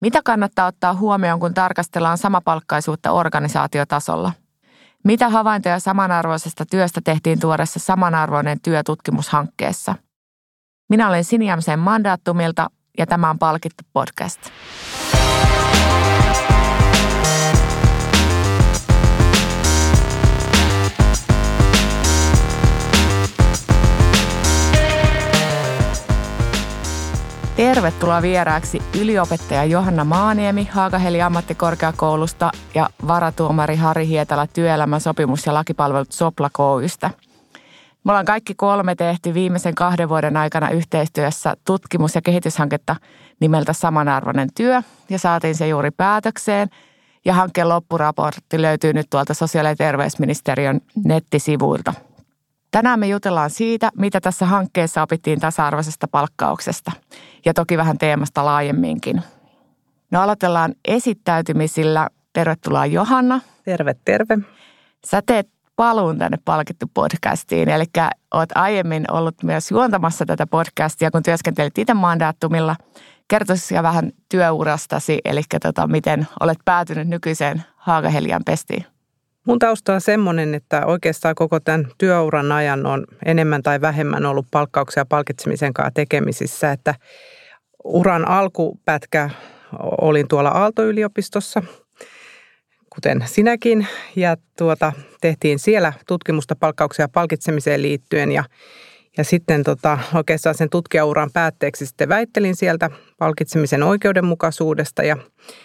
Mitä kannattaa ottaa huomioon, kun tarkastellaan samapalkkaisuutta organisaatiotasolla? Mitä havaintoja samanarvoisesta työstä tehtiin tuoreessa samanarvoinen työtutkimushankkeessa? Minä olen Siniamsen mandaattumilta ja tämä on Palkittu podcast. Tervetuloa vieraaksi yliopettaja Johanna Maaniemi Haakaheli ammattikorkeakoulusta ja varatuomari Hari Hietala työelämän sopimus- ja lakipalvelut Sopla. Me ollaan kaikki kolme tehty viimeisen kahden vuoden aikana yhteistyössä tutkimus- ja kehityshanketta nimeltä Samanarvoinen työ ja saatiin se juuri päätökseen. Ja hankkeen loppuraportti löytyy nyt tuolta sosiaali- ja terveysministeriön nettisivuilta. Tänään me jutellaan siitä, mitä tässä hankkeessa opittiin tasa-arvoisesta palkkauksesta ja toki vähän teemasta laajemminkin. No aloitellaan esittäytymisillä. Tervetuloa Johanna. Terve, terve. Sä teet paluun tänne palkittu podcastiin, eli oot aiemmin ollut myös juontamassa tätä podcastia, kun työskentelit itse mandaattumilla. Kertoisi vähän työurastasi, eli tota, miten olet päätynyt nykyiseen Haagahelian pestiin. Mun tausta on semmoinen, että oikeastaan koko tämän työuran ajan on enemmän tai vähemmän ollut palkkauksia palkitsemisen kanssa tekemisissä, että uran alkupätkä olin tuolla Aalto-yliopistossa, kuten sinäkin, ja tuota, tehtiin siellä tutkimusta palkkauksia palkitsemiseen liittyen, ja ja sitten tota, oikeastaan sen tutkijauran päätteeksi sitten väittelin sieltä palkitsemisen oikeudenmukaisuudesta ja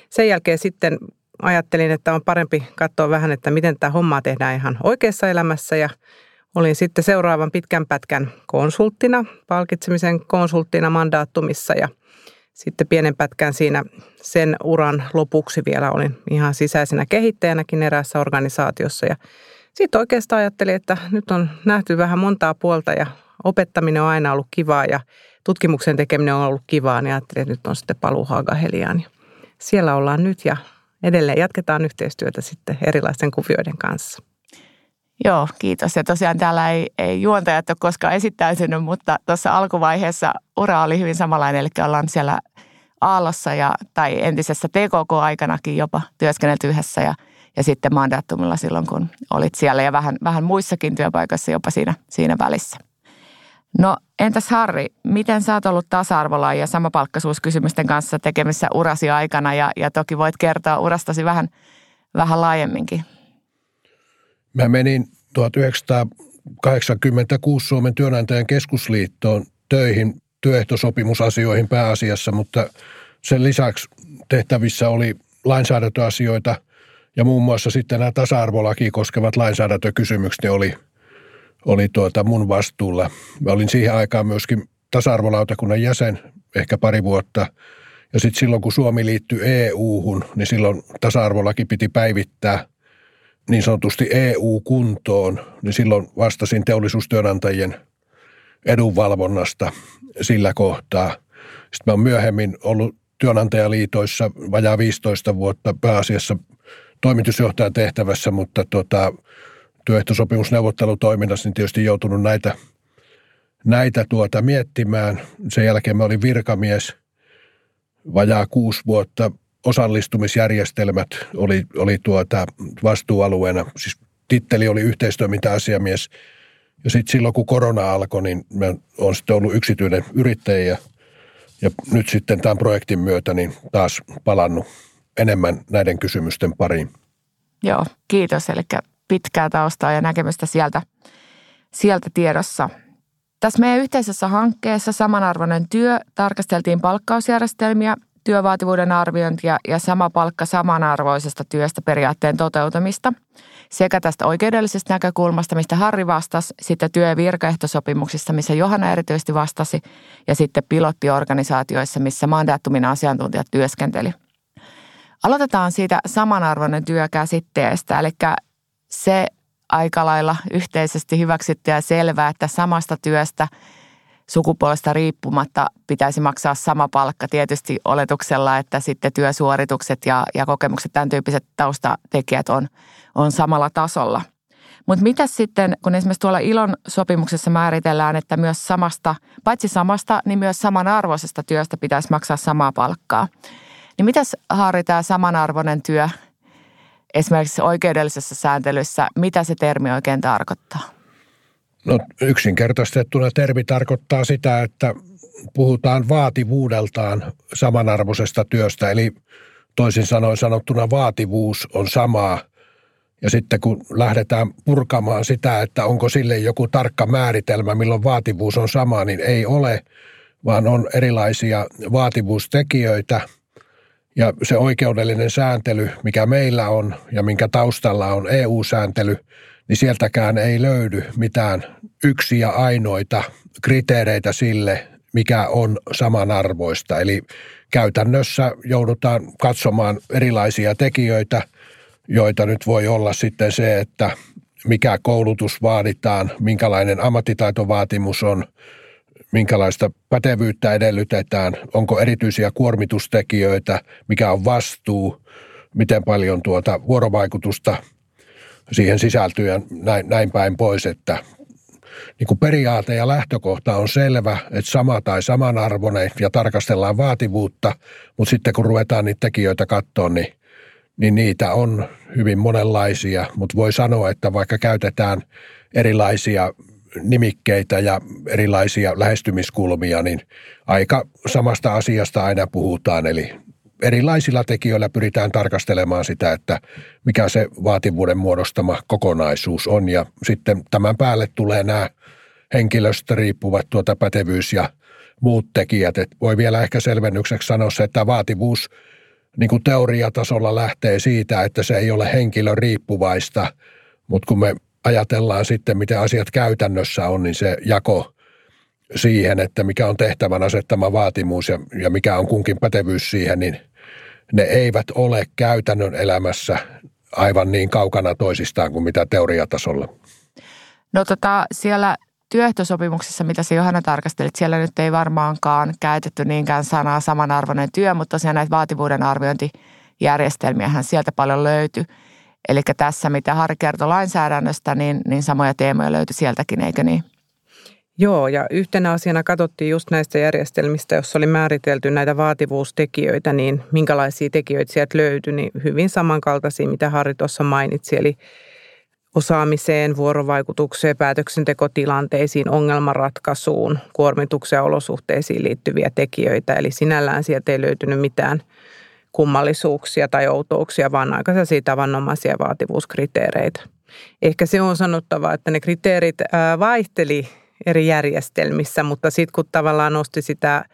sen jälkeen sitten ajattelin, että on parempi katsoa vähän, että miten tämä homma tehdään ihan oikeassa elämässä ja olin sitten seuraavan pitkän pätkän konsulttina, palkitsemisen konsulttina mandaattumissa ja sitten pienen pätkän siinä sen uran lopuksi vielä olin ihan sisäisenä kehittäjänäkin eräässä organisaatiossa ja sitten oikeastaan ajattelin, että nyt on nähty vähän montaa puolta ja opettaminen on aina ollut kivaa ja tutkimuksen tekeminen on ollut kivaa, niin ajattelin, että nyt on sitten paluu Haagaheliaan. Siellä ollaan nyt ja edelleen jatketaan yhteistyötä sitten erilaisten kuvioiden kanssa. Joo, kiitos. Ja tosiaan täällä ei, ei juontajat ole koskaan esittäytynyt, mutta tuossa alkuvaiheessa ura oli hyvin samanlainen, eli ollaan siellä Aallossa ja, tai entisessä TKK-aikanakin jopa työskennelty yhdessä ja, ja sitten mandaattumilla silloin, kun olit siellä ja vähän, vähän muissakin työpaikoissa jopa siinä, siinä välissä. No entäs Harri, miten sä oot ollut tasa-arvolla ja samapalkkaisuuskysymysten kanssa tekemissä urasi aikana ja, ja toki voit kertoa urastasi vähän, vähän laajemminkin. Mä menin 1986 Suomen työnantajan keskusliittoon töihin työehtosopimusasioihin pääasiassa, mutta sen lisäksi tehtävissä oli lainsäädäntöasioita ja muun muassa sitten nämä tasa-arvolaki koskevat lainsäädäntökysymykset oli – oli tuota mun vastuulla. Mä olin siihen aikaan myöskin tasa-arvolautakunnan jäsen ehkä pari vuotta. Ja sitten silloin, kun Suomi liittyi EU-hun, niin silloin tasa-arvolaki piti päivittää niin sanotusti EU-kuntoon. Niin silloin vastasin teollisuustyönantajien edunvalvonnasta sillä kohtaa. Sitten mä oon myöhemmin ollut työnantajaliitoissa vajaa 15 vuotta pääasiassa toimitusjohtajan tehtävässä, mutta tota, työehtosopimusneuvottelutoiminnassa niin tietysti joutunut näitä, näitä tuota miettimään. Sen jälkeen mä olin virkamies vajaa kuusi vuotta. Osallistumisjärjestelmät oli, oli tuota vastuualueena. Siis titteli oli yhteistoiminta-asiamies. Ja sitten silloin, kun korona alkoi, niin mä olen sitten ollut yksityinen yrittäjä ja, ja nyt sitten tämän projektin myötä niin taas palannut enemmän näiden kysymysten pariin. Joo, kiitos. Eli pitkää taustaa ja näkemystä sieltä, sieltä tiedossa. Tässä meidän yhteisessä hankkeessa Samanarvoinen työ tarkasteltiin palkkausjärjestelmiä, työvaativuuden arviointia ja sama palkka samanarvoisesta työstä periaatteen toteutumista sekä tästä oikeudellisesta näkökulmasta, mistä Harri vastasi, sitten työ- ja virkaehtosopimuksista, missä Johanna erityisesti vastasi, ja sitten pilottiorganisaatioissa, missä mandaattumin asiantuntijat työskenteli. Aloitetaan siitä samanarvoinen työkäsitteestä, eli se aika lailla yhteisesti hyväksytty ja selvää, että samasta työstä sukupuolesta riippumatta pitäisi maksaa sama palkka. Tietysti oletuksella, että sitten työsuoritukset ja, ja kokemukset, tämän tyyppiset taustatekijät on, on samalla tasolla. Mutta mitä sitten, kun esimerkiksi tuolla ilon sopimuksessa määritellään, että myös samasta, paitsi samasta, niin myös samanarvoisesta työstä pitäisi maksaa samaa palkkaa – Niin mitäs Harri tämä samanarvoinen työ esimerkiksi oikeudellisessa sääntelyssä, mitä se termi oikein tarkoittaa? No yksinkertaistettuna termi tarkoittaa sitä, että puhutaan vaativuudeltaan samanarvoisesta työstä, eli toisin sanoen sanottuna vaativuus on samaa. Ja sitten kun lähdetään purkamaan sitä, että onko sille joku tarkka määritelmä, milloin vaativuus on sama, niin ei ole, vaan on erilaisia vaativuustekijöitä. Ja se oikeudellinen sääntely, mikä meillä on ja minkä taustalla on EU-sääntely, niin sieltäkään ei löydy mitään yksiä ainoita kriteereitä sille, mikä on samanarvoista. Eli käytännössä joudutaan katsomaan erilaisia tekijöitä, joita nyt voi olla sitten se, että mikä koulutus vaaditaan, minkälainen ammattitaitovaatimus on, minkälaista pätevyyttä edellytetään, onko erityisiä kuormitustekijöitä, mikä on vastuu, miten paljon tuota vuorovaikutusta siihen sisältyy ja näin, näin päin pois, että niin kuin periaate ja lähtökohta on selvä, että sama tai samanarvoinen ja tarkastellaan vaativuutta, mutta sitten kun ruvetaan niitä tekijöitä katsoa, niin, niin niitä on hyvin monenlaisia, mutta voi sanoa, että vaikka käytetään erilaisia nimikkeitä ja erilaisia lähestymiskulmia, niin aika samasta asiasta aina puhutaan, eli erilaisilla tekijöillä pyritään tarkastelemaan sitä, että mikä se vaativuuden muodostama kokonaisuus on. Ja sitten tämän päälle tulee nämä henkilöstä riippuvat tuota pätevyys ja muut tekijät. Et voi vielä ehkä selvennykseksi sanoa se, että vaativuus niin kuin teoriatasolla lähtee siitä, että se ei ole henkilön riippuvaista, mutta kun me ajatellaan sitten, miten asiat käytännössä on, niin se jako siihen, että mikä on tehtävän asettama vaatimus ja, ja mikä on kunkin pätevyys siihen, niin ne eivät ole käytännön elämässä aivan niin kaukana toisistaan kuin mitä teoriatasolla. No tota, siellä työehtosopimuksessa, mitä se Johanna tarkastelit, siellä nyt ei varmaankaan käytetty niinkään sanaa samanarvoinen työ, mutta tosiaan näitä vaativuuden arviointijärjestelmiähän sieltä paljon löytyy. Eli tässä, mitä Harri kertoi lainsäädännöstä, niin, niin samoja teemoja löytyi sieltäkin, eikö niin? Joo, ja yhtenä asiana katsottiin just näistä järjestelmistä, jossa oli määritelty näitä vaativuustekijöitä, niin minkälaisia tekijöitä sieltä löytyi, niin hyvin samankaltaisia, mitä Harri tuossa mainitsi. Eli osaamiseen, vuorovaikutukseen, päätöksentekotilanteisiin, ongelmanratkaisuun, kuormitukseen ja olosuhteisiin liittyviä tekijöitä. Eli sinällään sieltä ei löytynyt mitään kummallisuuksia tai outouksia, vaan aika tavanomaisia vaativuuskriteereitä. Ehkä se on sanottava, että ne kriteerit vaihteli eri järjestelmissä, mutta sitten kun tavallaan nosti sitä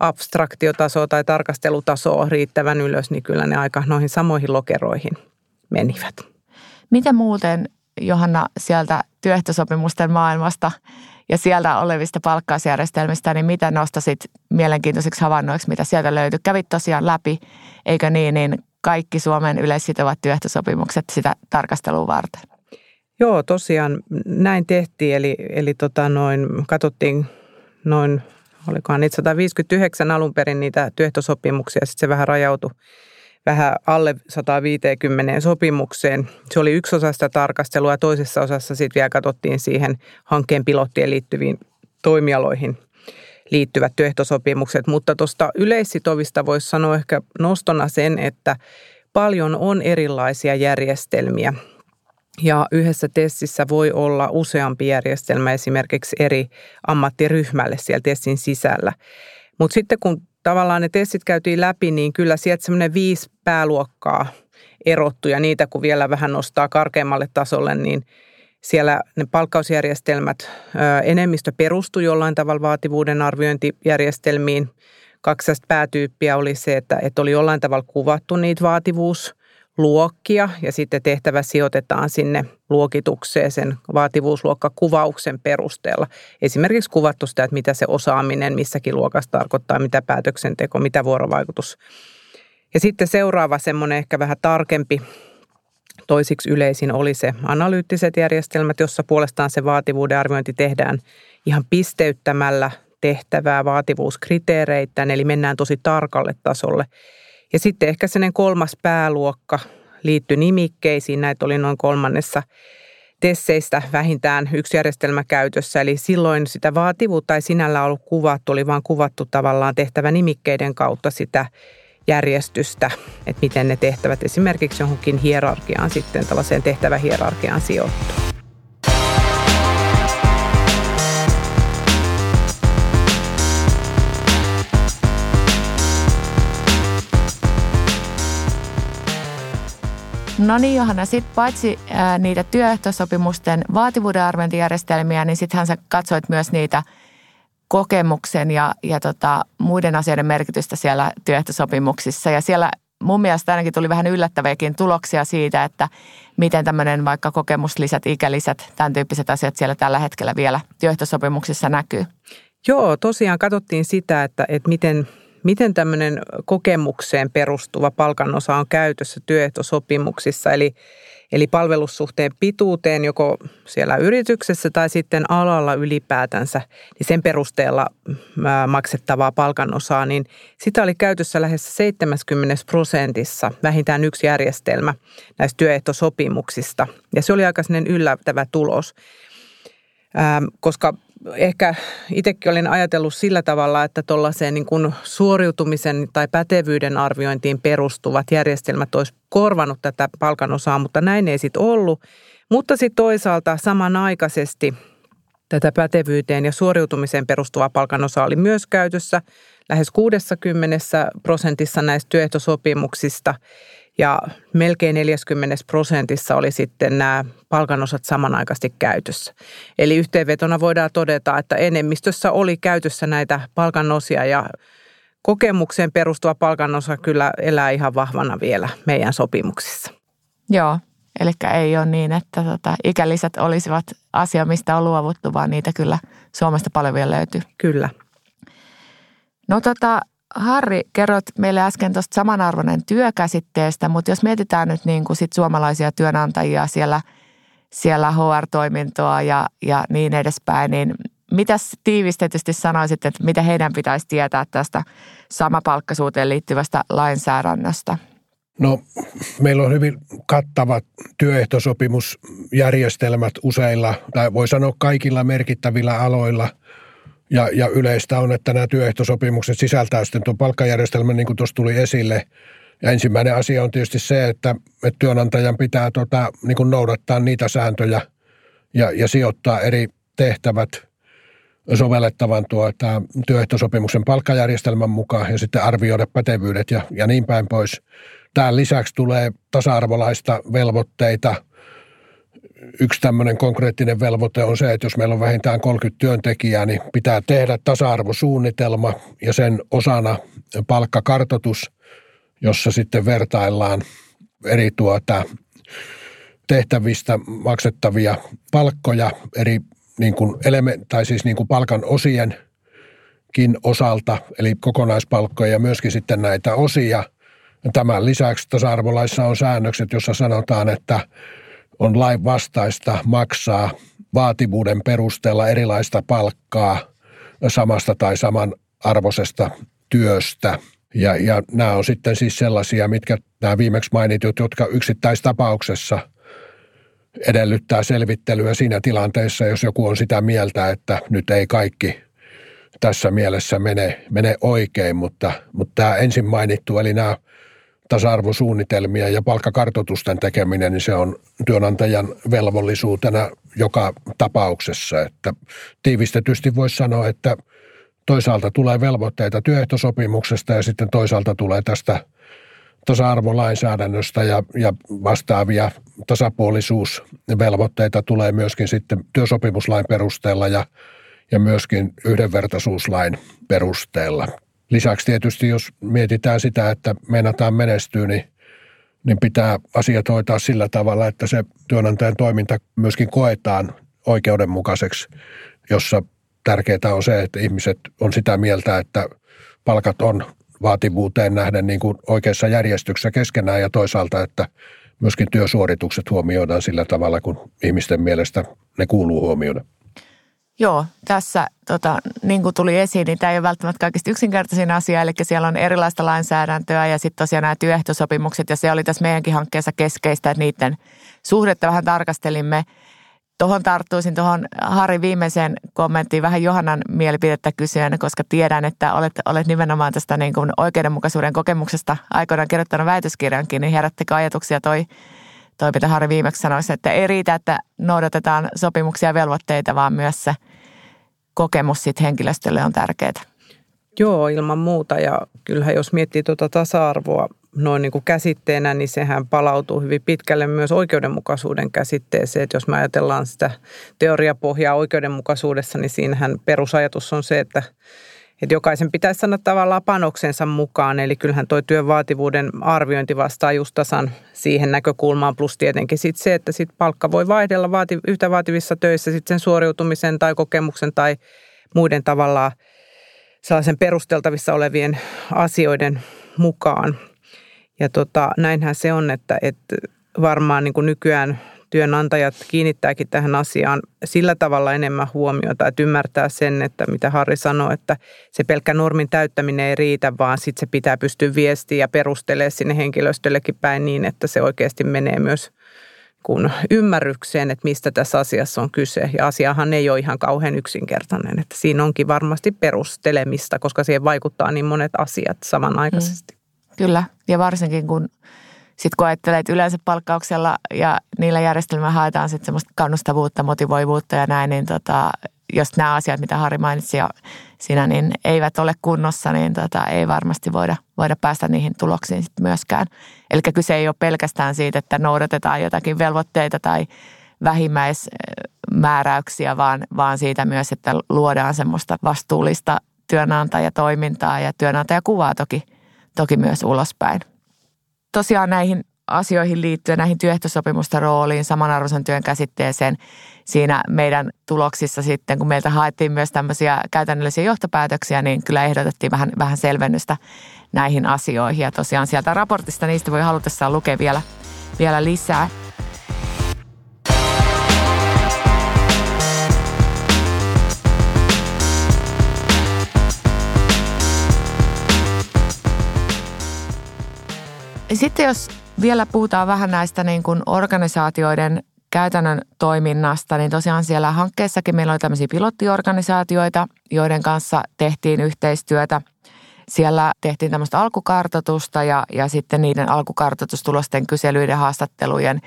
abstraktiotasoa tai tarkastelutasoa riittävän ylös, niin kyllä ne aika noihin samoihin lokeroihin menivät. Mitä muuten, Johanna, sieltä työehtosopimusten maailmasta ja sieltä olevista palkkausjärjestelmistä, niin mitä nostasit mielenkiintoisiksi havainnoiksi, mitä sieltä löytyi? Kävit tosiaan läpi, eikö niin, niin kaikki Suomen yleissitovat työehtosopimukset sitä tarkastelua varten? Joo, tosiaan näin tehtiin. Eli, eli tota noin, katsottiin noin, olikohan niitä 159 alun perin niitä työehtosopimuksia. Sitten se vähän rajautui vähän alle 150 sopimukseen. Se oli yksi osa sitä tarkastelua ja toisessa osassa sitten vielä katsottiin siihen hankkeen pilottien liittyviin toimialoihin liittyvät työehtosopimukset. Mutta tuosta yleissitovista voisi sanoa ehkä nostona sen, että paljon on erilaisia järjestelmiä – ja yhdessä testissä voi olla useampi järjestelmä esimerkiksi eri ammattiryhmälle siellä testin sisällä. Mutta sitten kun tavallaan ne testit käytiin läpi, niin kyllä sieltä semmoinen viisi pääluokkaa erottu ja niitä kun vielä vähän nostaa karkeammalle tasolle, niin siellä ne palkkausjärjestelmät, enemmistö perustui jollain tavalla vaativuuden arviointijärjestelmiin. Kaksi päätyyppiä oli se, että, että oli jollain tavalla kuvattu niitä vaativuus luokkia ja sitten tehtävä sijoitetaan sinne luokitukseen sen vaativuusluokkakuvauksen perusteella. Esimerkiksi kuvattu sitä, että mitä se osaaminen missäkin luokassa tarkoittaa, mitä päätöksenteko, mitä vuorovaikutus. Ja sitten seuraava semmoinen ehkä vähän tarkempi toisiksi yleisin oli se analyyttiset järjestelmät, jossa puolestaan se vaativuuden arviointi tehdään ihan pisteyttämällä tehtävää vaativuuskriteereitä, eli mennään tosi tarkalle tasolle – ja sitten ehkä sellainen kolmas pääluokka liittyi nimikkeisiin. Näitä oli noin kolmannessa tesseistä vähintään yksi järjestelmä käytössä. Eli silloin sitä vaativuutta ei sinällä ollut kuvattu, oli vaan kuvattu tavallaan tehtävä nimikkeiden kautta sitä järjestystä, että miten ne tehtävät esimerkiksi johonkin hierarkiaan sitten, tällaiseen tehtävähierarkiaan sijoittuu. No niin Johanna, sitten paitsi ää, niitä työehtosopimusten vaativuuden arviointijärjestelmiä, niin sittenhän sä katsoit myös niitä kokemuksen ja, ja tota, muiden asioiden merkitystä siellä työehtosopimuksissa. Ja siellä mun mielestä ainakin tuli vähän yllättäviäkin tuloksia siitä, että miten tämmöinen vaikka kokemuslisät, ikälisät, tämän tyyppiset asiat siellä tällä hetkellä vielä työehtosopimuksissa näkyy. Joo, tosiaan katsottiin sitä, että, että miten Miten tämmöinen kokemukseen perustuva palkanosa on käytössä työehtosopimuksissa, eli, eli palvelussuhteen pituuteen joko siellä yrityksessä tai sitten alalla ylipäätänsä, niin sen perusteella maksettavaa palkanosaa, niin sitä oli käytössä lähes 70 prosentissa vähintään yksi järjestelmä näistä työehtosopimuksista. Ja se oli aika yllättävä tulos, koska ehkä itsekin olin ajatellut sillä tavalla, että tuollaiseen niin kuin suoriutumisen tai pätevyyden arviointiin perustuvat järjestelmät olisi korvanut tätä palkanosaa, mutta näin ei sitten ollut. Mutta sitten toisaalta samanaikaisesti tätä pätevyyteen ja suoriutumiseen perustuva palkanosa oli myös käytössä lähes 60 prosentissa näistä työehtosopimuksista – ja melkein 40 prosentissa oli sitten nämä palkanosat samanaikaisesti käytössä. Eli yhteenvetona voidaan todeta, että enemmistössä oli käytössä näitä palkanosia ja kokemukseen perustuva palkanosa kyllä elää ihan vahvana vielä meidän sopimuksissa. Joo, eli ei ole niin, että tota, ikäliset olisivat asia, mistä on luovuttu, vaan niitä kyllä Suomesta paljon vielä löytyy. Kyllä. No tota, Harri, kerrot meille äsken tuosta samanarvoinen työkäsitteestä, mutta jos mietitään nyt niin kuin sit suomalaisia työnantajia siellä, siellä HR-toimintoa ja, ja niin edespäin, niin mitäs tiivistetysti sanoisit, että mitä heidän pitäisi tietää tästä samapalkkaisuuteen liittyvästä lainsäädännöstä? No, meillä on hyvin kattavat työehtosopimusjärjestelmät useilla, tai voi sanoa kaikilla merkittävillä aloilla – ja, ja yleistä on, että nämä työehtosopimukset sisältää sitten tuon palkkajärjestelmän, niin kuin tuossa tuli esille. Ja ensimmäinen asia on tietysti se, että, että työnantajan pitää tota, niin kuin noudattaa niitä sääntöjä ja, ja sijoittaa eri tehtävät sovellettavan tuota, työehtosopimuksen palkkajärjestelmän mukaan ja sitten arvioida pätevyydet ja, ja niin päin pois. Tämän lisäksi tulee tasa-arvolaista velvoitteita – yksi tämmöinen konkreettinen velvoite on se, että jos meillä on vähintään 30 työntekijää, niin pitää tehdä tasa-arvosuunnitelma ja sen osana palkkakartoitus, jossa sitten vertaillaan eri tuota tehtävistä maksettavia palkkoja eri niin kuin eleme, tai siis niin kuin palkan osienkin osalta, eli kokonaispalkkoja ja myöskin sitten näitä osia. Tämän lisäksi tasa-arvolaissa on säännökset, jossa sanotaan, että on lain vastaista maksaa vaativuuden perusteella erilaista palkkaa samasta tai saman arvoisesta työstä. Ja, ja nämä on sitten siis sellaisia, mitkä nämä viimeksi mainitut, jotka yksittäistapauksessa edellyttää selvittelyä siinä tilanteessa, jos joku on sitä mieltä, että nyt ei kaikki tässä mielessä mene, mene oikein, mutta, mutta tämä ensin mainittu, eli nämä tasa-arvosuunnitelmia ja palkkakartoitusten tekeminen, niin se on työnantajan velvollisuutena joka tapauksessa. Että tiivistetysti voisi sanoa, että toisaalta tulee velvoitteita työehtosopimuksesta ja sitten toisaalta tulee tästä tasa-arvolainsäädännöstä ja, ja vastaavia tasapuolisuusvelvoitteita tulee myöskin sitten työsopimuslain perusteella ja, ja myöskin yhdenvertaisuuslain perusteella. Lisäksi tietysti, jos mietitään sitä, että meinataan menestyä, niin, niin pitää asiat hoitaa sillä tavalla, että se työnantajan toiminta myöskin koetaan oikeudenmukaiseksi, jossa tärkeää on se, että ihmiset on sitä mieltä, että palkat on vaativuuteen nähden niin kuin oikeassa järjestyksessä keskenään ja toisaalta, että myöskin työsuoritukset huomioidaan sillä tavalla, kun ihmisten mielestä ne kuuluu huomioida. Joo, tässä tota, niin kuin tuli esiin, niin tämä ei ole välttämättä kaikista yksinkertaisin asia, eli siellä on erilaista lainsäädäntöä ja sitten tosiaan nämä työehtosopimukset, ja se oli tässä meidänkin hankkeessa keskeistä, että niiden suhdetta vähän tarkastelimme. Tuohon tarttuisin tuohon Harri viimeiseen kommenttiin vähän Johannan mielipidettä kysyen, koska tiedän, että olet, olet nimenomaan tästä niin kuin oikeudenmukaisuuden kokemuksesta aikoinaan kirjoittanut väitöskirjankin, niin herättekö ajatuksia toi, toi mitä Harri viimeksi sanoi, että ei riitä, että noudatetaan sopimuksia ja velvoitteita, vaan myös se kokemus sit henkilöstölle on tärkeää. Joo, ilman muuta. Ja kyllähän jos miettii tuota tasa-arvoa noin niin kuin käsitteenä, niin sehän palautuu hyvin pitkälle myös oikeudenmukaisuuden käsitteeseen. Että jos me ajatellaan sitä teoriapohjaa oikeudenmukaisuudessa, niin siinähän perusajatus on se, että, että jokaisen pitäisi sanoa tavallaan panoksensa mukaan. Eli kyllähän tuo työn vaativuuden arviointi vastaa just tasan siihen näkökulmaan, plus tietenkin sit se, että sit palkka voi vaihdella vaati, yhtä vaativissa töissä sit sen suoriutumisen tai kokemuksen tai muiden tavallaan sellaisen perusteltavissa olevien asioiden mukaan. Ja tota, näinhän se on, että, että varmaan niin kuin nykyään työnantajat kiinnittääkin tähän asiaan sillä tavalla enemmän huomiota, että ymmärtää sen, että mitä Harri sanoi, että se pelkkä normin täyttäminen ei riitä, vaan sitten se pitää pystyä viestiä ja perustelemaan sinne henkilöstöllekin päin niin, että se oikeasti menee myös kun ymmärrykseen, että mistä tässä asiassa on kyse. Ja asiahan ei ole ihan kauhean yksinkertainen, että siinä onkin varmasti perustelemista, koska siihen vaikuttaa niin monet asiat samanaikaisesti. Mm. Kyllä, ja varsinkin kun sitten kun ajattelee, että yleensä palkkauksella ja niillä järjestelmillä haetaan sitten semmoista kannustavuutta, motivoivuutta ja näin, niin tota, jos nämä asiat, mitä Harri mainitsi ja sinä, niin eivät ole kunnossa, niin tota, ei varmasti voida, voida päästä niihin tuloksiin sit myöskään. Eli kyse ei ole pelkästään siitä, että noudatetaan jotakin velvoitteita tai vähimmäismääräyksiä, vaan, vaan siitä myös, että luodaan semmoista vastuullista työnantajatoimintaa ja työnantajakuvaa toki, toki myös ulospäin tosiaan näihin asioihin liittyen, näihin työehtosopimusten rooliin, samanarvoisen työn käsitteeseen siinä meidän tuloksissa sitten, kun meiltä haettiin myös tämmöisiä käytännöllisiä johtopäätöksiä, niin kyllä ehdotettiin vähän, vähän selvennystä näihin asioihin. Ja tosiaan sieltä raportista niistä voi halutessaan lukea vielä, vielä lisää. Sitten jos vielä puhutaan vähän näistä niin kuin organisaatioiden käytännön toiminnasta, niin tosiaan siellä hankkeessakin meillä oli tämmöisiä pilottiorganisaatioita, joiden kanssa tehtiin yhteistyötä. Siellä tehtiin tämmöistä alkukartoitusta ja, ja sitten niiden alkukartoitustulosten kyselyiden haastattelujen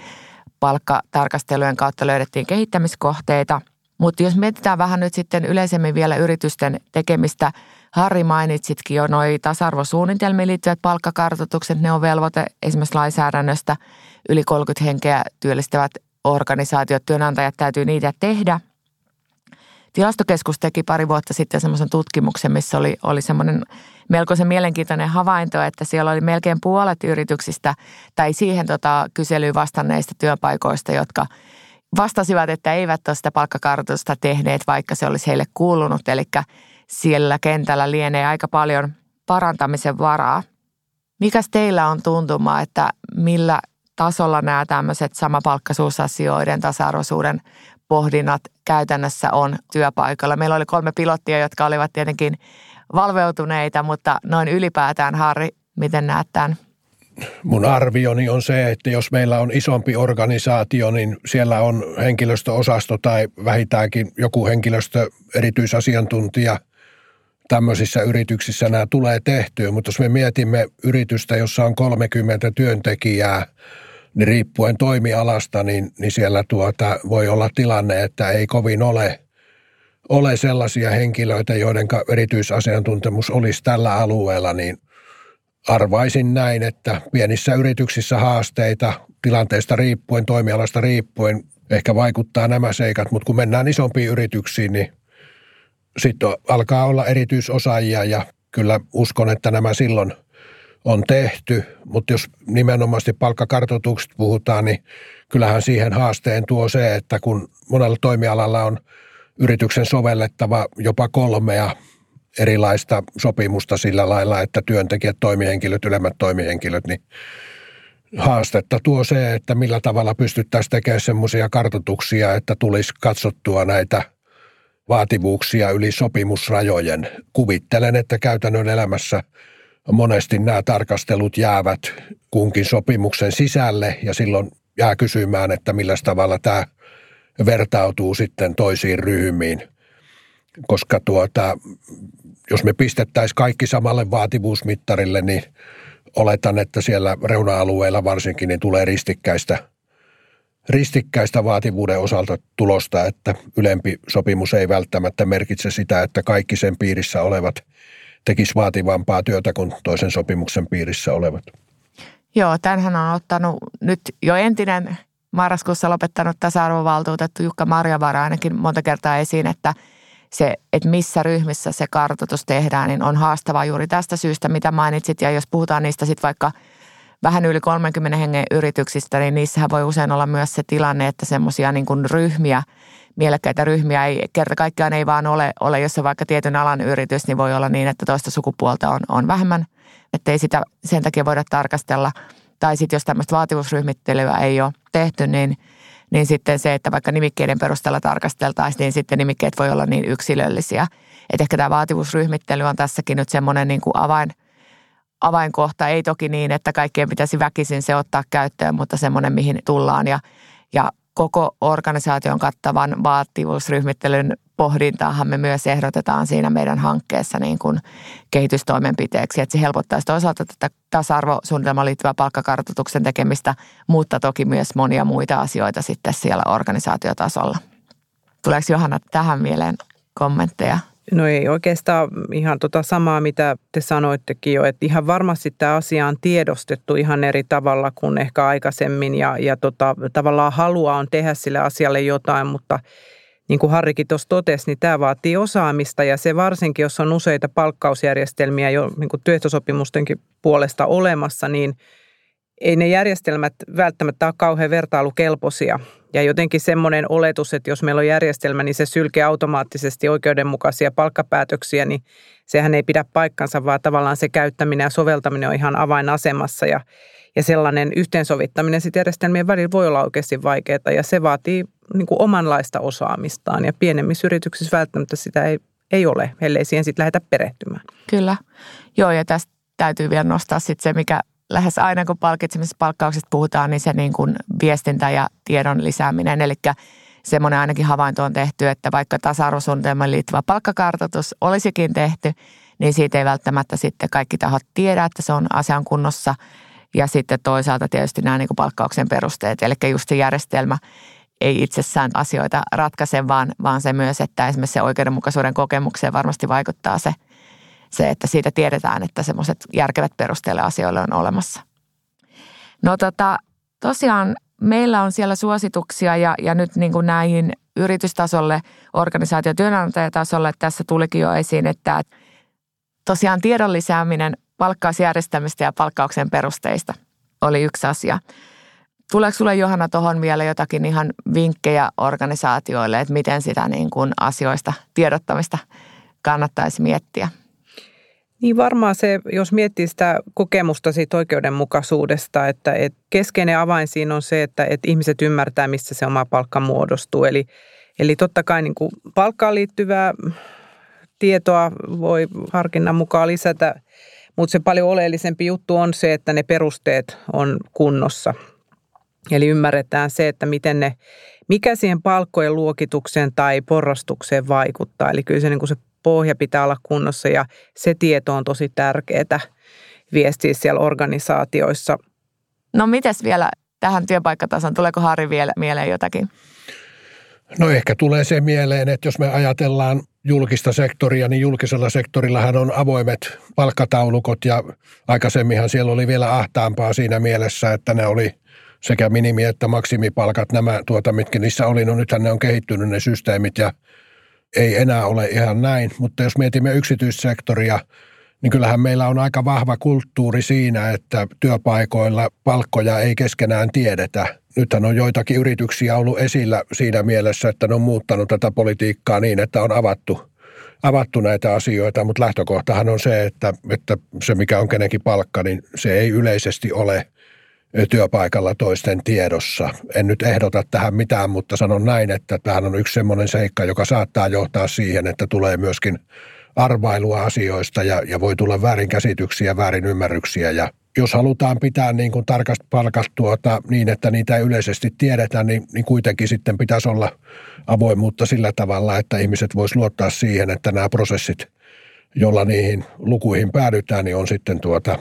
palkkatarkastelujen kautta löydettiin kehittämiskohteita. Mutta jos mietitään vähän nyt sitten yleisemmin vielä yritysten tekemistä – Harri mainitsitkin jo noi tasa-arvosuunnitelmiin liittyvät palkkakartoitukset, ne on velvoite esimerkiksi lainsäädännöstä. Yli 30 henkeä työllistävät organisaatiot, työnantajat täytyy niitä tehdä. Tilastokeskus teki pari vuotta sitten semmoisen tutkimuksen, missä oli, oli semmoinen melkoisen mielenkiintoinen havainto, että siellä oli melkein puolet yrityksistä tai siihen tota, kyselyyn vastanneista työpaikoista, jotka vastasivat, että eivät ole sitä palkkakartoitusta tehneet, vaikka se olisi heille kuulunut. Eli siellä kentällä lienee aika paljon parantamisen varaa. Mikäs teillä on tuntuma, että millä tasolla nämä tämmöiset samapalkkaisuusasioiden, tasa-arvoisuuden pohdinnat käytännössä on työpaikalla? Meillä oli kolme pilottia, jotka olivat tietenkin valveutuneita, mutta noin ylipäätään, Harri, miten näet tämän? Mun arvioni on se, että jos meillä on isompi organisaatio, niin siellä on henkilöstöosasto tai vähintäänkin joku henkilöstö erityisasiantuntija, tämmöisissä yrityksissä nämä tulee tehtyä, mutta jos me mietimme yritystä, jossa on 30 työntekijää, niin riippuen toimialasta, niin, niin siellä tuota, voi olla tilanne, että ei kovin ole, ole sellaisia henkilöitä, joiden erityisasiantuntemus olisi tällä alueella, niin arvaisin näin, että pienissä yrityksissä haasteita tilanteesta riippuen, toimialasta riippuen, ehkä vaikuttaa nämä seikat, mutta kun mennään isompiin yrityksiin, niin sitten alkaa olla erityisosaajia ja kyllä uskon, että nämä silloin on tehty, mutta jos nimenomaan palkkakartoituksesta puhutaan, niin kyllähän siihen haasteen tuo se, että kun monella toimialalla on yrityksen sovellettava jopa kolmea erilaista sopimusta sillä lailla, että työntekijät, toimihenkilöt, ylemmät toimihenkilöt, niin haastetta tuo se, että millä tavalla pystyttäisiin tekemään semmoisia kartoituksia, että tulisi katsottua näitä – vaativuuksia yli sopimusrajojen. Kuvittelen, että käytännön elämässä monesti nämä tarkastelut jäävät kunkin sopimuksen sisälle ja silloin jää kysymään, että millä tavalla tämä vertautuu sitten toisiin ryhmiin. Koska tuota, jos me pistettäisiin kaikki samalle vaativuusmittarille, niin oletan, että siellä reuna-alueilla varsinkin niin tulee ristikkäistä, ristikkäistä vaativuuden osalta tulosta, että ylempi sopimus ei välttämättä merkitse sitä, että kaikki sen piirissä olevat tekisi vaativampaa työtä kuin toisen sopimuksen piirissä olevat. Joo, tämähän on ottanut nyt jo entinen marraskuussa lopettanut tasa-arvovaltuutettu Jukka Marjavaara ainakin monta kertaa esiin, että se, että missä ryhmissä se kartoitus tehdään, niin on haastavaa juuri tästä syystä, mitä mainitsit. Ja jos puhutaan niistä sitten vaikka vähän yli 30 hengen yrityksistä, niin niissähän voi usein olla myös se tilanne, että semmoisia niin ryhmiä, mielekkäitä ryhmiä ei kerta kaikkiaan ei vaan ole, ole, jos on vaikka tietyn alan yritys, niin voi olla niin, että toista sukupuolta on, on vähemmän, että ei sitä sen takia voida tarkastella. Tai sitten jos tämmöistä vaativuusryhmittelyä ei ole tehty, niin, niin sitten se, että vaikka nimikkeiden perusteella tarkasteltaisiin, niin sitten nimikkeet voi olla niin yksilöllisiä. Että ehkä tämä vaativuusryhmittely on tässäkin nyt semmoinen niin kuin avain, avainkohta. Ei toki niin, että kaikkien pitäisi väkisin se ottaa käyttöön, mutta semmoinen, mihin tullaan. Ja, ja koko organisaation kattavan vaativuusryhmittelyn pohdintaahan me myös ehdotetaan siinä meidän hankkeessa niin kuin kehitystoimenpiteeksi, että se helpottaisi toisaalta tätä tasa-arvosuunnitelmaan liittyvää palkkakartoituksen tekemistä, mutta toki myös monia muita asioita sitten siellä organisaatiotasolla. Tuleeko Johanna tähän mieleen kommentteja? No ei oikeastaan ihan tota samaa, mitä te sanoittekin jo, että ihan varmasti tämä asia on tiedostettu ihan eri tavalla kuin ehkä aikaisemmin ja, ja tota, tavallaan halua on tehdä sille asialle jotain, mutta niin kuin Harrikin tuossa totesi, niin tämä vaatii osaamista ja se varsinkin, jos on useita palkkausjärjestelmiä jo niin kuin työehtosopimustenkin puolesta olemassa, niin ei ne järjestelmät välttämättä ole kauhean vertailukelpoisia. Ja jotenkin semmoinen oletus, että jos meillä on järjestelmä, niin se sylkee automaattisesti oikeudenmukaisia palkkapäätöksiä, niin sehän ei pidä paikkansa, vaan tavallaan se käyttäminen ja soveltaminen on ihan avainasemassa. Ja, ja sellainen yhteensovittaminen sitten järjestelmien välillä voi olla oikeasti vaikeaa ja se vaatii niin kuin omanlaista osaamistaan. Ja pienemmissä yrityksissä välttämättä sitä ei, ei ole, ellei siihen sitten lähdetä perehtymään. Kyllä. Joo, ja tästä täytyy vielä nostaa sitten se, mikä lähes aina kun palkitsemisesta palkkauksesta puhutaan, niin se niin kuin viestintä ja tiedon lisääminen. Eli semmoinen ainakin havainto on tehty, että vaikka tasa-arvosuunnitelmaan liittyvä palkkakartoitus olisikin tehty, niin siitä ei välttämättä sitten kaikki tahot tiedä, että se on asian kunnossa. Ja sitten toisaalta tietysti nämä niin kuin palkkauksen perusteet, eli just se järjestelmä ei itsessään asioita ratkaise, vaan, vaan se myös, että esimerkiksi se oikeudenmukaisuuden kokemukseen varmasti vaikuttaa se – se, että siitä tiedetään, että semmoiset järkevät perusteelle asioille on olemassa. No tota, tosiaan meillä on siellä suosituksia ja, ja nyt niin kuin näihin yritystasolle, organisaatio- työnantajatasolle tässä tulikin jo esiin, että tosiaan tiedon lisääminen palkkausjärjestelmistä ja palkkauksen perusteista oli yksi asia. Tuleeko sinulle Johanna tuohon vielä jotakin ihan vinkkejä organisaatioille, että miten sitä niin kuin asioista tiedottamista kannattaisi miettiä? Niin varmaan se, jos miettii sitä kokemusta siitä oikeudenmukaisuudesta, että, että keskeinen avain siinä on se, että, että ihmiset ymmärtää, missä se oma palkka muodostuu. Eli, eli totta kai niin kuin palkkaan liittyvää tietoa voi harkinnan mukaan lisätä, mutta se paljon oleellisempi juttu on se, että ne perusteet on kunnossa. Eli ymmärretään se, että miten ne, mikä siihen palkkojen luokitukseen tai porrastukseen vaikuttaa. Eli kyllä se, niin kuin se pohja pitää olla kunnossa ja se tieto on tosi tärkeää viestiä siellä organisaatioissa. No mites vielä tähän työpaikkatason, tuleeko Harri vielä mieleen jotakin? No ehkä tulee se mieleen, että jos me ajatellaan julkista sektoria, niin julkisella sektorillahan on avoimet palkkataulukot ja aikaisemminhan siellä oli vielä ahtaampaa siinä mielessä, että ne oli sekä minimi- että maksimipalkat, nämä tuota, mitkä niissä oli. No nythän ne on kehittynyt ne systeemit ja ei enää ole ihan näin, mutta jos mietimme yksityissektoria, niin kyllähän meillä on aika vahva kulttuuri siinä, että työpaikoilla palkkoja ei keskenään tiedetä. Nythän on joitakin yrityksiä ollut esillä siinä mielessä, että ne on muuttanut tätä politiikkaa niin, että on avattu, avattu näitä asioita, mutta lähtökohtahan on se, että, että se mikä on kenenkin palkka, niin se ei yleisesti ole – työpaikalla toisten tiedossa. En nyt ehdota tähän mitään, mutta sanon näin, että tähän on yksi semmoinen seikka, joka saattaa johtaa siihen, että tulee myöskin arvailua asioista ja, ja voi tulla väärinkäsityksiä, väärinymmärryksiä ja jos halutaan pitää niin kuin tarkasti palkat tuota, niin, että niitä ei yleisesti tiedetä, niin, niin kuitenkin sitten pitäisi olla avoimuutta sillä tavalla, että ihmiset vois luottaa siihen, että nämä prosessit, jolla niihin lukuihin päädytään, niin on sitten tuota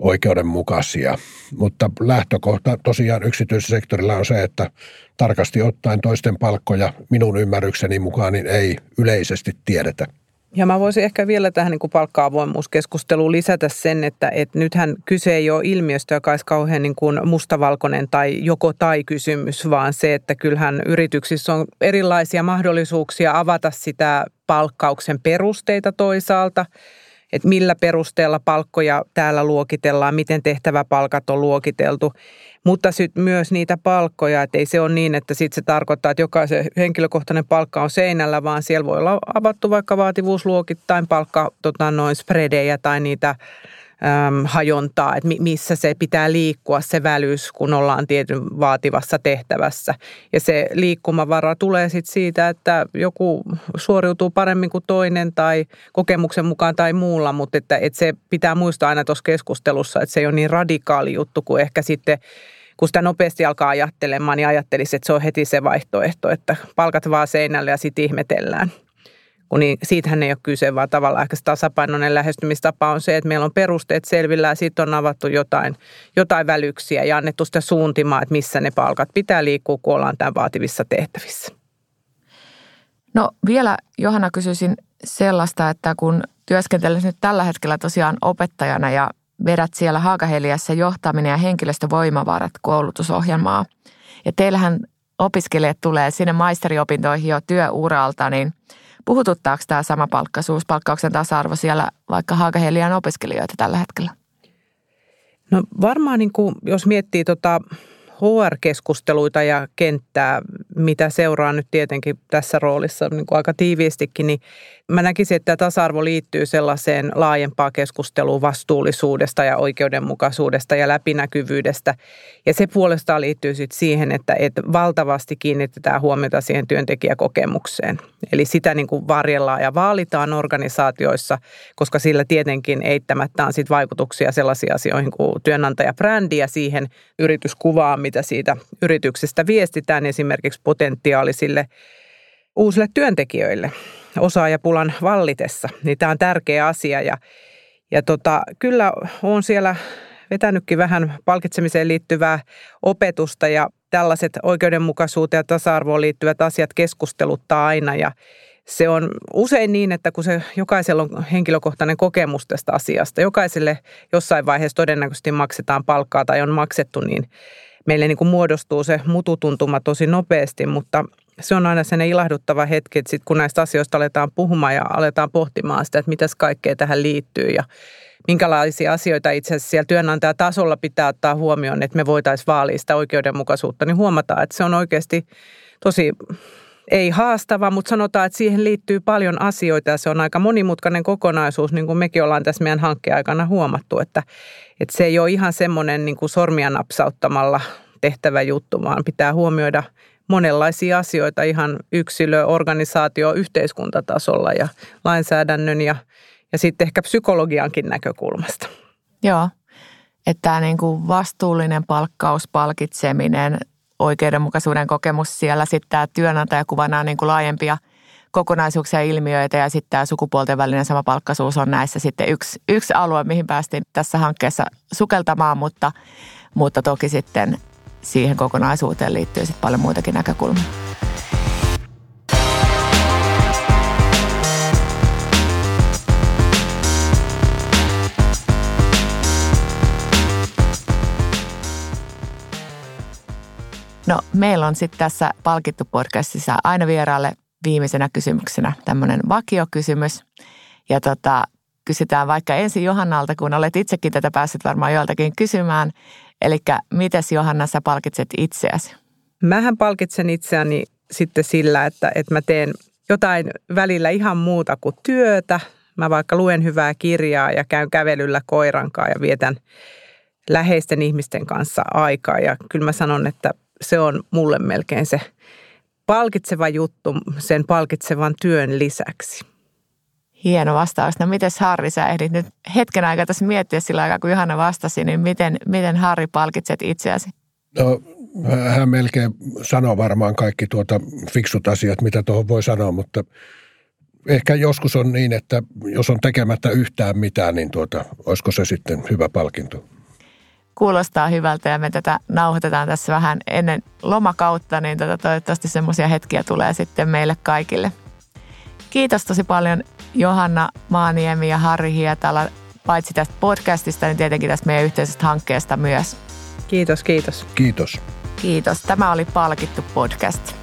oikeudenmukaisia. Mutta lähtökohta tosiaan yksityisellä sektorilla on se, että tarkasti ottaen toisten palkkoja minun ymmärrykseni mukaan niin ei yleisesti tiedetä. Ja mä voisin ehkä vielä tähän niin palkka-avoimuuskeskusteluun lisätä sen, että, että nythän kyse ei ole ilmiöstä, joka olisi kauhean niin kuin mustavalkoinen tai joko tai kysymys, vaan se, että kyllähän yrityksissä on erilaisia mahdollisuuksia avata sitä palkkauksen perusteita toisaalta – että millä perusteella palkkoja täällä luokitellaan, miten tehtäväpalkat on luokiteltu. Mutta sitten myös niitä palkkoja, että ei se ole niin, että sitten se tarkoittaa, että jokaisen henkilökohtainen palkka on seinällä, vaan siellä voi olla avattu vaikka vaativuusluokittain palkka, tota, noin spredejä tai niitä äm, hajontaa, että missä se pitää liikkua se välys, kun ollaan tietyn vaativassa tehtävässä. Ja se liikkumavara tulee sitten siitä, että joku suoriutuu paremmin kuin toinen tai kokemuksen mukaan tai muulla, mutta että, että se pitää muistaa aina tuossa keskustelussa, että se ei ole niin radikaali juttu kuin ehkä sitten kun sitä nopeasti alkaa ajattelemaan, niin ajattelisi, että se on heti se vaihtoehto, että palkat vaan seinälle ja sitten ihmetellään kun niin siitähän ei ole kyse, vaan tavallaan ehkä tasapainoinen lähestymistapa on se, että meillä on perusteet selvillä ja sitten on avattu jotain, jotain välyksiä ja annettu sitä suuntimaa, että missä ne palkat pitää liikkua, kun ollaan tämän vaativissa tehtävissä. No vielä Johanna kysyisin sellaista, että kun työskentelet nyt tällä hetkellä tosiaan opettajana ja vedät siellä Haakaheliassa johtaminen ja henkilöstövoimavarat koulutusohjelmaa. Ja teillähän opiskelijat tulee sinne maisteriopintoihin jo työuralta, niin – Puhututtaako tämä sama palkkaisuus, palkkauksen tasa-arvo siellä vaikka Haakahelian opiskelijoita tällä hetkellä? No varmaan niin kuin, jos miettii tota HR-keskusteluita ja kenttää, mitä seuraa nyt tietenkin tässä roolissa niin kuin aika tiiviistikin, niin mä näkisin, että tasa-arvo liittyy sellaiseen laajempaan keskusteluun vastuullisuudesta ja oikeudenmukaisuudesta ja läpinäkyvyydestä. Ja se puolestaan liittyy sitten siihen, että, että valtavasti kiinnitetään huomiota siihen työntekijäkokemukseen. Eli sitä niin kuin varjellaan ja vaalitaan organisaatioissa, koska sillä tietenkin eittämättä on sit vaikutuksia sellaisiin asioihin kuin työnantajabrändi ja siihen yrityskuvaan, mitä siitä yrityksestä viestitään esimerkiksi potentiaalisille uusille työntekijöille osaajapulan vallitessa. Niin tämä on tärkeä asia ja, ja tota, kyllä on siellä vetänytkin vähän palkitsemiseen liittyvää opetusta ja tällaiset oikeudenmukaisuuteen ja tasa-arvoon liittyvät asiat keskusteluttaa aina ja se on usein niin, että kun se jokaisella on henkilökohtainen kokemus tästä asiasta, jokaiselle jossain vaiheessa todennäköisesti maksetaan palkkaa tai on maksettu, niin meille niin kuin muodostuu se mututuntuma tosi nopeasti, mutta se on aina sen ilahduttava hetki, että sit kun näistä asioista aletaan puhumaan ja aletaan pohtimaan sitä, että mitäs kaikkea tähän liittyy ja minkälaisia asioita itse asiassa siellä työnantajatasolla pitää ottaa huomioon, että me voitaisiin vaalia sitä oikeudenmukaisuutta, niin huomataan, että se on oikeasti tosi ei haastava, mutta sanotaan, että siihen liittyy paljon asioita ja se on aika monimutkainen kokonaisuus, niin kuin mekin ollaan tässä meidän hankkeen aikana huomattu, että, että se ei ole ihan semmoinen niin kuin sormia napsauttamalla tehtävä juttu, vaan pitää huomioida monenlaisia asioita ihan yksilö, organisaatio, yhteiskuntatasolla ja lainsäädännön ja, ja sitten ehkä psykologiankin näkökulmasta. Joo, että tämä niin kuin vastuullinen palkkaus, palkitseminen, oikeudenmukaisuuden kokemus siellä, sitten tämä työnantajakuvana on niin kuin laajempia kokonaisuuksia ja ilmiöitä ja sitten tämä sukupuolten välinen sama palkkaisuus on näissä sitten yksi, yksi alue, mihin päästiin tässä hankkeessa sukeltamaan, mutta, mutta toki sitten siihen kokonaisuuteen liittyy sitten paljon muitakin näkökulmia. No, meillä on sitten tässä palkittu podcastissa aina vieraalle viimeisenä kysymyksenä tämmöinen vakiokysymys. Ja tota, kysytään vaikka ensin Johannalta, kun olet itsekin tätä päässyt varmaan joiltakin kysymään. Eli mites Johanna sä palkitset itseäsi? Mähän palkitsen itseäni sitten sillä, että, että mä teen jotain välillä ihan muuta kuin työtä. Mä vaikka luen hyvää kirjaa ja käyn kävelyllä koirankaa ja vietän läheisten ihmisten kanssa aikaa. Ja kyllä mä sanon, että se on mulle melkein se palkitseva juttu sen palkitsevan työn lisäksi. Hieno vastaus. No miten Harri, sä ehdit nyt hetken aikaa tässä miettiä sillä aikaa, kun Johanna vastasi, niin miten, miten Harri palkitset itseäsi? No hän melkein sanoo varmaan kaikki tuota fiksut asiat, mitä tuohon voi sanoa, mutta ehkä joskus on niin, että jos on tekemättä yhtään mitään, niin tuota, olisiko se sitten hyvä palkinto? Kuulostaa hyvältä ja me tätä nauhoitetaan tässä vähän ennen lomakautta, niin tota toivottavasti semmoisia hetkiä tulee sitten meille kaikille. Kiitos tosi paljon Johanna Maaniemi ja Harri Hietala, paitsi tästä podcastista, niin tietenkin tästä meidän yhteisestä hankkeesta myös. Kiitos, kiitos. Kiitos. Kiitos. Tämä oli Palkittu podcast.